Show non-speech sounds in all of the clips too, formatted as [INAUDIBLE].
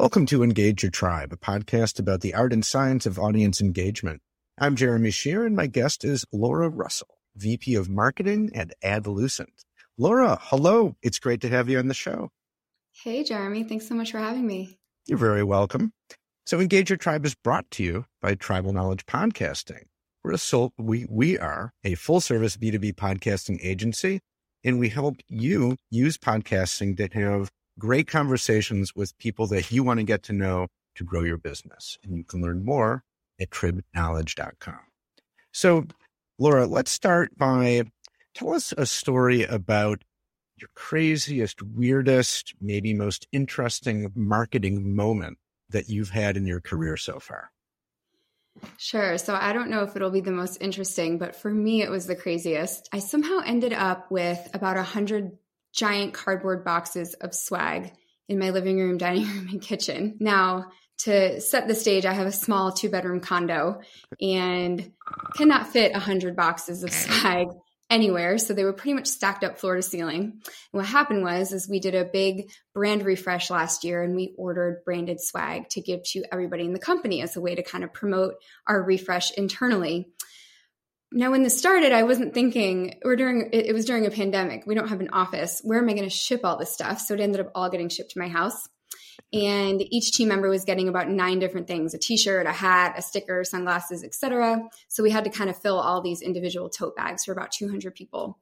Welcome to Engage Your Tribe, a podcast about the art and science of audience engagement. I'm Jeremy Shear, and my guest is Laura Russell, VP of Marketing at Adlucent. Laura, hello. It's great to have you on the show. Hey, Jeremy. Thanks so much for having me. You're very welcome. So, Engage Your Tribe is brought to you by Tribal Knowledge Podcasting. We're a soul, we, we are a full service B2B podcasting agency, and we help you use podcasting to have great conversations with people that you want to get to know to grow your business. And you can learn more at tribknowledge.com. So, Laura, let's start by tell us a story about your craziest, weirdest, maybe most interesting marketing moment that you've had in your career so far. Sure. So I don't know if it'll be the most interesting, but for me, it was the craziest. I somehow ended up with about a hundred giant cardboard boxes of swag in my living room, [LAUGHS] dining room, and kitchen. Now, to set the stage, I have a small two bedroom condo and cannot fit a hundred boxes of swag anywhere. So they were pretty much stacked up floor to ceiling. And what happened was is we did a big brand refresh last year and we ordered branded swag to give to everybody in the company as a way to kind of promote our refresh internally. Now, when this started, I wasn't thinking, or during it, was during a pandemic. We don't have an office. Where am I going to ship all this stuff? So it ended up all getting shipped to my house. And each team member was getting about nine different things a t shirt, a hat, a sticker, sunglasses, etc. So we had to kind of fill all these individual tote bags for about 200 people.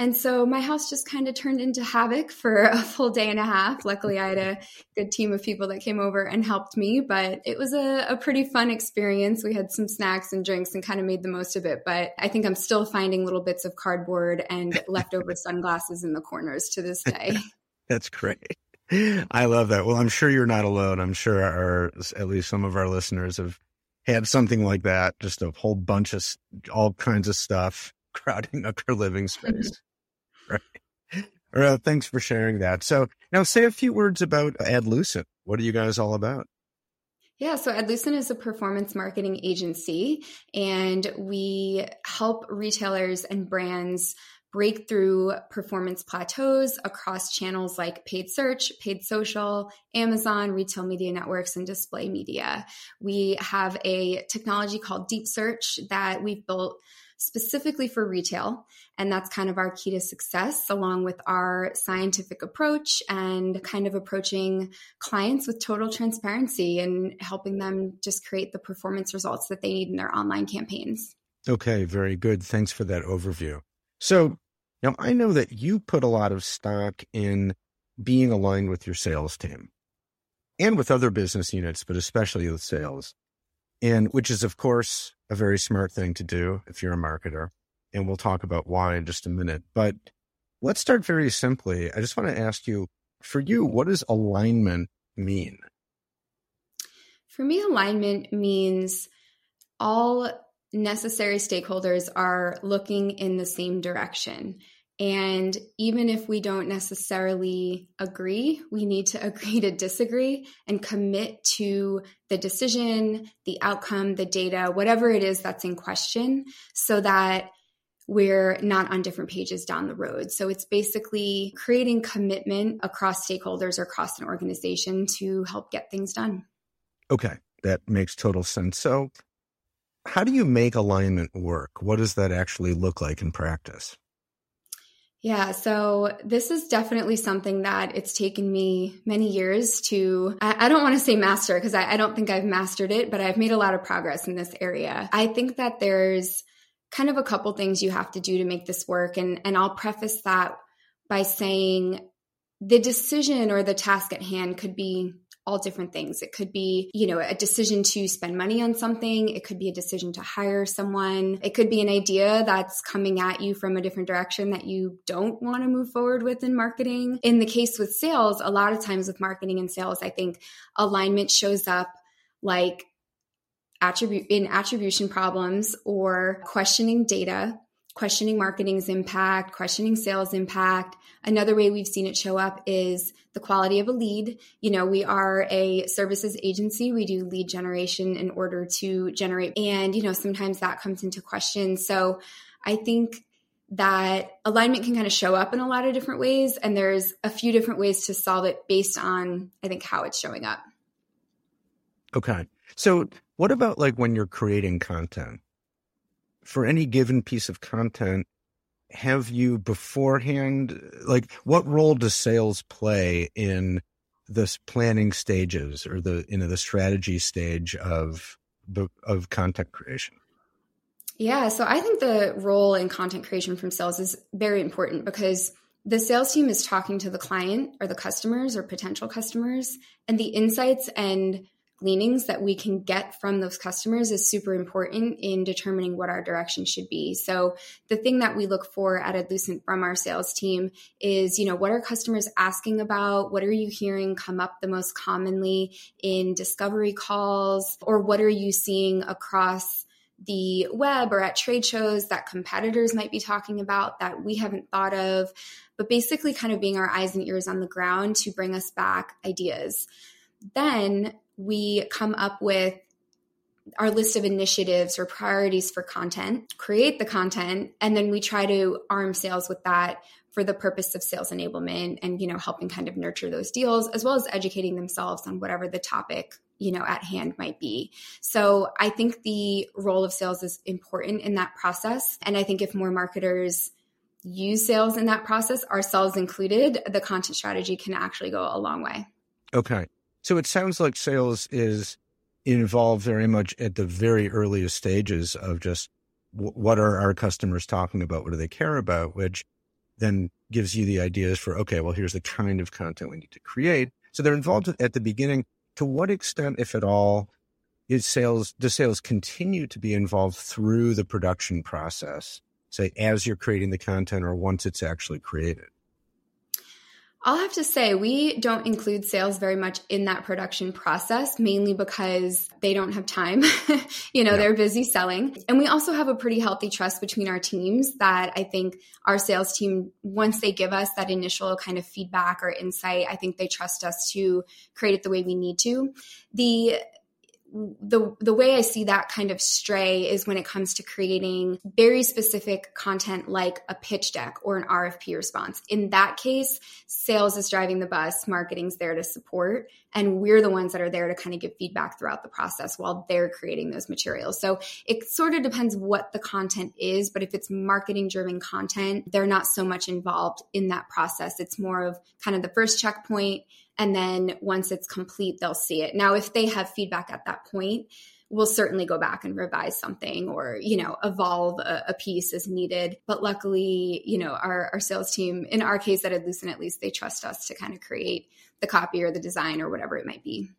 And so my house just kind of turned into havoc for a [LAUGHS] full day and a half. Luckily, I had a good team of people that came over and helped me, but it was a, a, pretty fun experience. We had some snacks and drinks and kind of made the most of it. But I think I'm still finding little bits of cardboard and [LAUGHS] leftover sunglasses in the corners to this day. [LAUGHS] That's great. I love that. Well, I'm sure you're not alone. I'm sure our, at least some of our listeners have had something like that, just a whole bunch of all kinds of stuff crowding up your living space. [LAUGHS] right. Well, thanks for sharing that. So now say a few words about Adlucent. What are you guys all about? Yeah, so Adlucent is a performance marketing agency, and we help retailers and brands break through performance plateaus across channels like paid search, paid social, Amazon, retail media networks, and display media. We have a technology called Deep Search that we've built specifically for retail. And that's kind of our key to success, along with our scientific approach and kind of approaching clients with total transparency and helping them just create the performance results that they need in their online campaigns. Okay, very good. Thanks for that overview. So, now I know that you put a lot of stock in being aligned with your sales team and with other business units, but especially with sales. And which is, of course, a very smart thing to do if you're a marketer. And we'll talk about why in just a minute. But let's start very simply. I just want to ask you for you, what does alignment mean? For me, alignment means all necessary stakeholders are looking in the same direction. And even if we don't necessarily agree, we need to [LAUGHS] agree to disagree and commit to the decision, the outcome, the data, whatever it is that's in question, so that we're not on different pages down the road. So it's basically creating commitment across stakeholders or across an organization to help get things done. Okay, that makes total sense. So, how do you make alignment work? What does that actually look like in practice? Yeah, so this is definitely something that it's taken me many years to, I, I don't want to say master because I, I don't think I've mastered it, but I've made a lot of progress in this area. I think that there's kind of a couple things you have to do to make this work. And, and I'll preface that by saying the decision or the task at hand could be all different things. It could be, you know, a decision to spend money on something. It could be a decision to hire someone. It could be an idea that's coming at you from a different direction that you don't want to move forward with in marketing. In the case with sales, a lot of times with marketing and sales, I think alignment shows up like attribute in attribution problems or questioning data questioning marketing's impact, questioning sales impact. Another way we've seen it show up is the quality of a lead. You know, we are a services agency. We do lead generation in order to generate, and, you know, sometimes that comes into question. So I think that alignment can kind of show up in a lot of different ways. And there's a few different ways to solve it based on, I think, how it's showing up. Okay. So, what about like when you're creating content? For any given piece of content, have you beforehand, like, what role does sales play in the planning stages or the, you know, the strategy stage of the, of content creation? Yeah. So, I think the role in content creation from sales is very important because the sales team is talking to the client or the customers or potential customers, and the insights and gleanings that we can get from those customers is super important in determining what our direction should be. So the thing that we look for at Adlucent from our sales team is, you know, what are customers asking about? What are you hearing come up the most commonly in discovery calls? Or what are you seeing across the web or at trade shows that competitors might be talking about that we haven't thought of? But basically kind of being our eyes and ears on the ground to bring us back ideas. Then we come up with our list of initiatives or priorities for content, create the content, and then we try to arm sales with that for the purpose of sales enablement and you know helping kind of nurture those deals as well as educating themselves on whatever the topic you know at hand might be. So i think the role of sales is important in that process. And i think if more marketers use sales in that process ourselves included the content strategy can actually go a long way. Okay so it sounds like sales is involved very much at the very earliest stages of just w- what are our customers talking about? What do they care about? Which then gives you the ideas for, okay, well, here's the kind of content we need to create. So they're involved at the beginning. To what extent, if at all, is sales, does sales continue to be involved through the production process? Say, as you're creating the content or once it's actually created? I'll have to say, we don't include sales very much in that production process, mainly because they don't have time. [LAUGHS] you know, yeah. they're busy selling. And we also have a pretty healthy trust between our teams that I think our sales team, once they give us that initial kind of feedback or insight, I think they trust us to create it the way we need to. The the the way I see that kind of stray is when it comes to creating very specific content like a pitch deck or an RFP response. In that case, sales is driving the bus, marketing's there to support, and we're the ones that are there to kind of give feedback throughout the process while they're creating those materials. So it sort of depends what the content is, but if it's marketing driven content, they're not so much involved in that process. It's more of kind of the first checkpoint and then once it's complete, they'll see it. Now, if they have feedback at that point, we'll certainly go back and revise something or you know evolve a, a, piece as needed. But luckily you know our, our sales team in our case at Adlucent at least they trust us to kind of create the copy or the design or whatever it might be.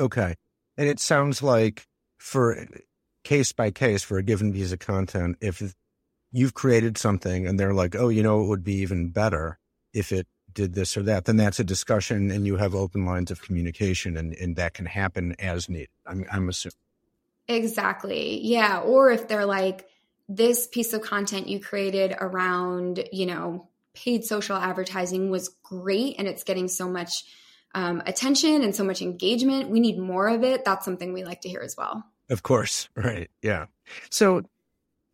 Okay. And it sounds like for case by case for a given piece of content if you've created something and they're like oh you know it would be even better if it did this or that, then that's a discussion and you have open lines of communication and, and that can happen as needed. I'm, I'm assuming. Exactly. Yeah. Or if they're like, this piece of content you created around, you know, paid social advertising was great and it's getting so much um, attention and so much engagement. We need more of it. That's something we like to hear as well. Of course. [LAUGHS] Right. Yeah. So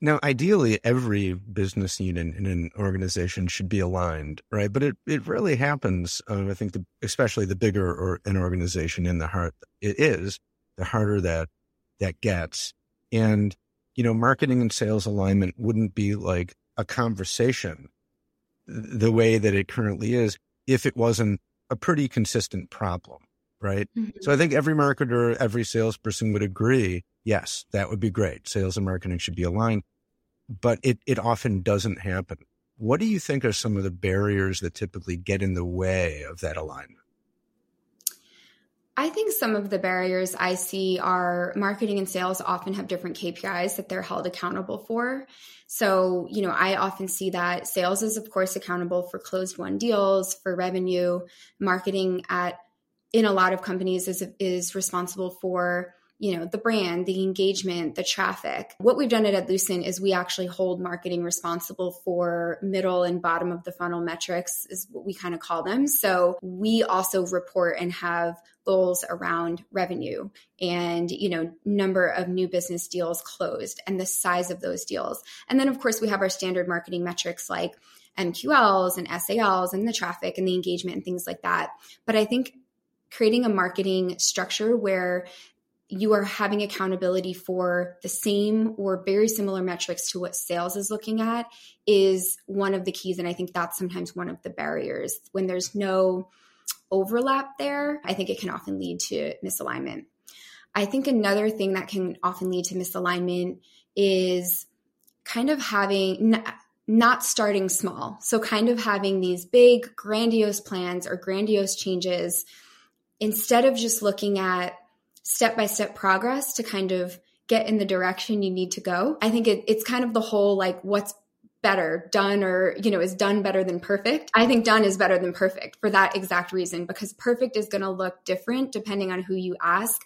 now, ideally, every business unit in an organization should be aligned, right? But it, it rarely happens. Um, I think, the, especially the bigger or an organization in the heart it is, the harder that that gets. And you know, marketing and sales alignment wouldn't be like a conversation the way that it currently is if it wasn't a pretty consistent problem, right? Mm-hmm. So I think every marketer, every salesperson would agree. Yes, that would be great. Sales and marketing should be aligned but it, it often doesn't happen. What do you think are some of the barriers that typically get in the way of that alignment? I think some of the barriers I see are marketing and sales often have different KPIs that they're held accountable for. So, you know, I often see that sales is, of course, accountable for closed won deals, for revenue. Marketing at in a lot of companies is is responsible for you know the brand the engagement the traffic. What we've done at Adlucent is we actually hold marketing responsible for middle and bottom of the funnel metrics is what we kind of call them. So we also report and have goals around revenue and you know number of new business deals closed and the size of those deals. And then of course we have our standard marketing metrics like MQLs and SALs and the traffic and the engagement and things like that. But i think creating a marketing structure where you are having accountability for the same or very similar metrics to what sales is looking at is one of the keys. And I think that's sometimes one of the barriers. When there's no overlap there, I think it can often lead to misalignment. I think another thing that can often lead to misalignment is kind of having not starting small. So, kind of having these big, grandiose plans or grandiose changes instead of just looking at step by step progress to kind of get in the direction you need to go. I think it, it's kind of the whole like what's better done or you know is done better than perfect? I think done is better than perfect for that exact reason because perfect is going to look different depending on who you ask.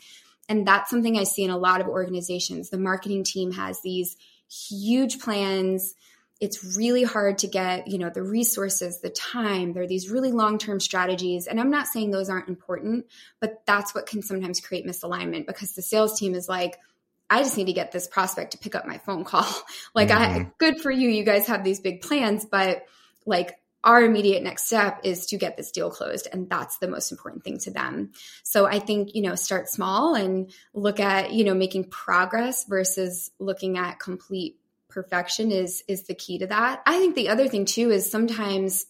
And that's something i see in a lot of organizations. The marketing team has these huge plans it's really hard to get you know the resources the time. There are these really long-term strategies and i'm not saying those aren't important but that's what can sometimes create misalignment because the sales team is like i just need to get this prospect to pick up my phone call. [LAUGHS] Like mm-hmm. i good for you you guys have these big plans but like our immediate next step is to get this deal closed and that's the most important thing to them. So i think you know start small and look at you know making progress versus looking at complete perfection is is the key to that. I think the other thing too is sometimes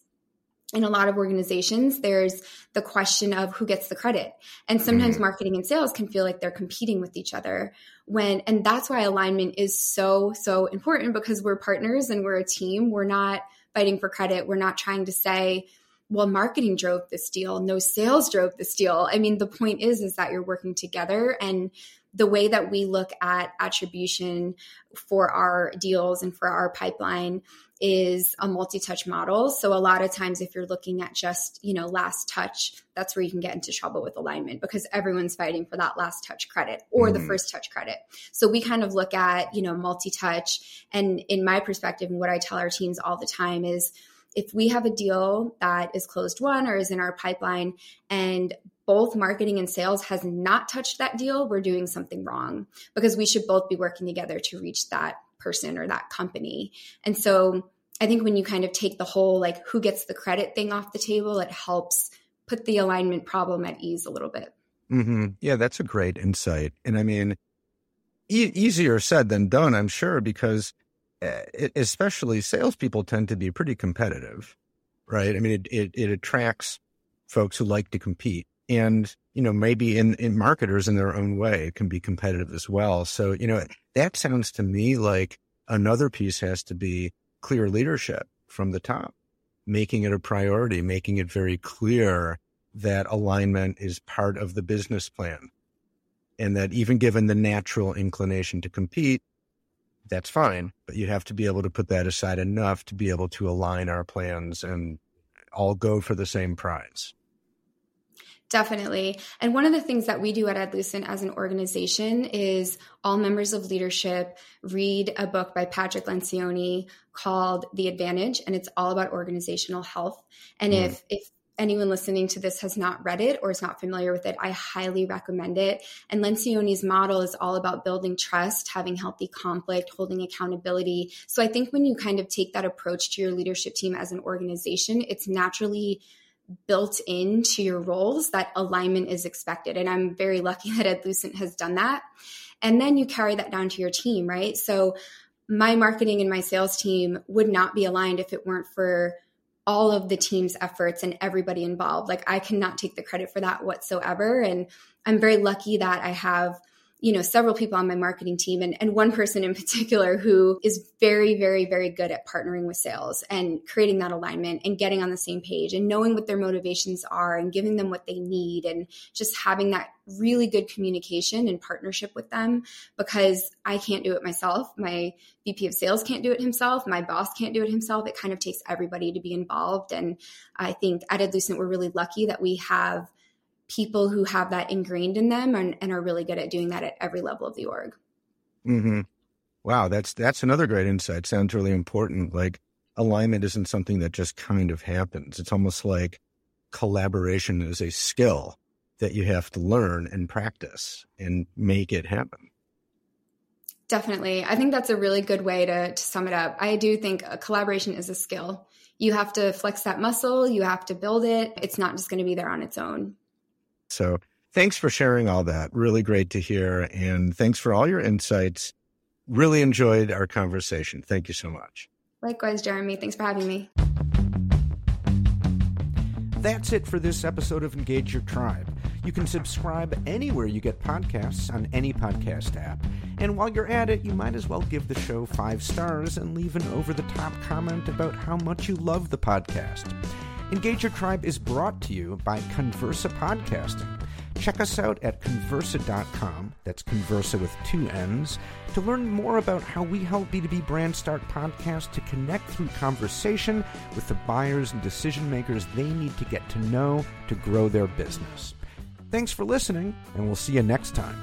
in a lot of organizations there's the question of who gets the credit. And sometimes mm-hmm. marketing and sales can feel like they're competing with each other when and that's why alignment is so so important because we're partners and we're a team. We're not fighting for credit. We're not trying to say well marketing drove this deal. No sales drove this deal. I mean the point is is that you're working together and the way that we look at attribution for our deals and for our pipeline is a multi-touch model. So a lot of times if you're looking at just, you know, last touch, that's where you can get into trouble with alignment because everyone's fighting for that last touch credit or mm. the first touch credit. So we kind of look at, you know, multi-touch and in my perspective and what I tell our teams all the time is if we have a deal that is closed won or is in our pipeline and both marketing and sales has not touched that deal, we're doing something wrong because we should both be working together to reach that person or that company. And so I think when you kind of take the whole like who gets the credit thing off the table, it helps put the alignment problem at ease a little bit. Mm-hmm. Yeah, that's a great insight. And I mean, e- easier said than done, I'm sure, because uh, especially salespeople tend to be pretty competitive, right? I mean, it, it, it attracts folks who like to compete and you know maybe in, in marketers in their own way it can be competitive as well. So you know that sounds to me like another piece has to be clear leadership from the top making it a priority making it very clear that alignment is part of the business plan and that even given the natural inclination to compete that's fine but you have to be able to put that aside enough to be able to align our plans and all go for the same prize Definitely. And one of the things that we do at Adlucent as an organization is all members of leadership read a book by Patrick Lencioni called The Advantage, and it's all about organizational health. And mm. if if anyone listening to this has not read it or is not familiar with it, I highly recommend it. And Lencioni's model is all about building trust, having healthy conflict, holding accountability. So I think when you kind of take that approach to your leadership team as an organization, it's naturally built into your roles that alignment is expected. And I'm very lucky [LAUGHS] that Adlucent has done that. And then you carry that down to your team, right? So my marketing and my sales team would not be aligned if it weren't for all of the team's efforts and everybody involved. Like I cannot take the credit for that whatsoever. And I'm very lucky that I have you know several people on my marketing team and, and one person in particular who is very very very good at partnering with sales and creating that alignment and getting on the same page and knowing what their motivations are and giving them what they need and just having that really good communication and partnership with them because I can't do it myself. My VP of sales can't do it himself. My boss can't do it himself. It kind of takes everybody to be involved. And I think at Adlucent we're really lucky that we have people who have that ingrained in them and, and are really good at doing that at every level of the org. Mm-hmm. Wow, that's that's another great insight. Sounds really important. Like alignment isn't something that just kind of happens. It's almost like collaboration is a skill that you have to learn and practice and make it happen. Definitely. I think that's a really good way to, to sum it up. I do think a collaboration is a skill. You have to flex that muscle, you have to build it. It's not just going to be there on its own. So Thanks for sharing all that. Really great to hear. And thanks for all your insights. Really enjoyed our conversation. Thank you so much. Likewise, Jeremy. Thanks for having me. That's it for this episode of Engage Your Tribe. You can subscribe anywhere you get podcasts on any podcast app. And while you're at it, you might as well give the show five stars and leave an over the top comment about how much you love the podcast. Engage Your Tribe is brought to you by Connversa Podcasting. Check us out at connversa.com, that's Connversa with two N's, to learn more about how we help B2B brands start podcasts to connect through conversation with the buyers and decision makers they need to get to know to grow their business. Thanks for listening, and we'll see you next time.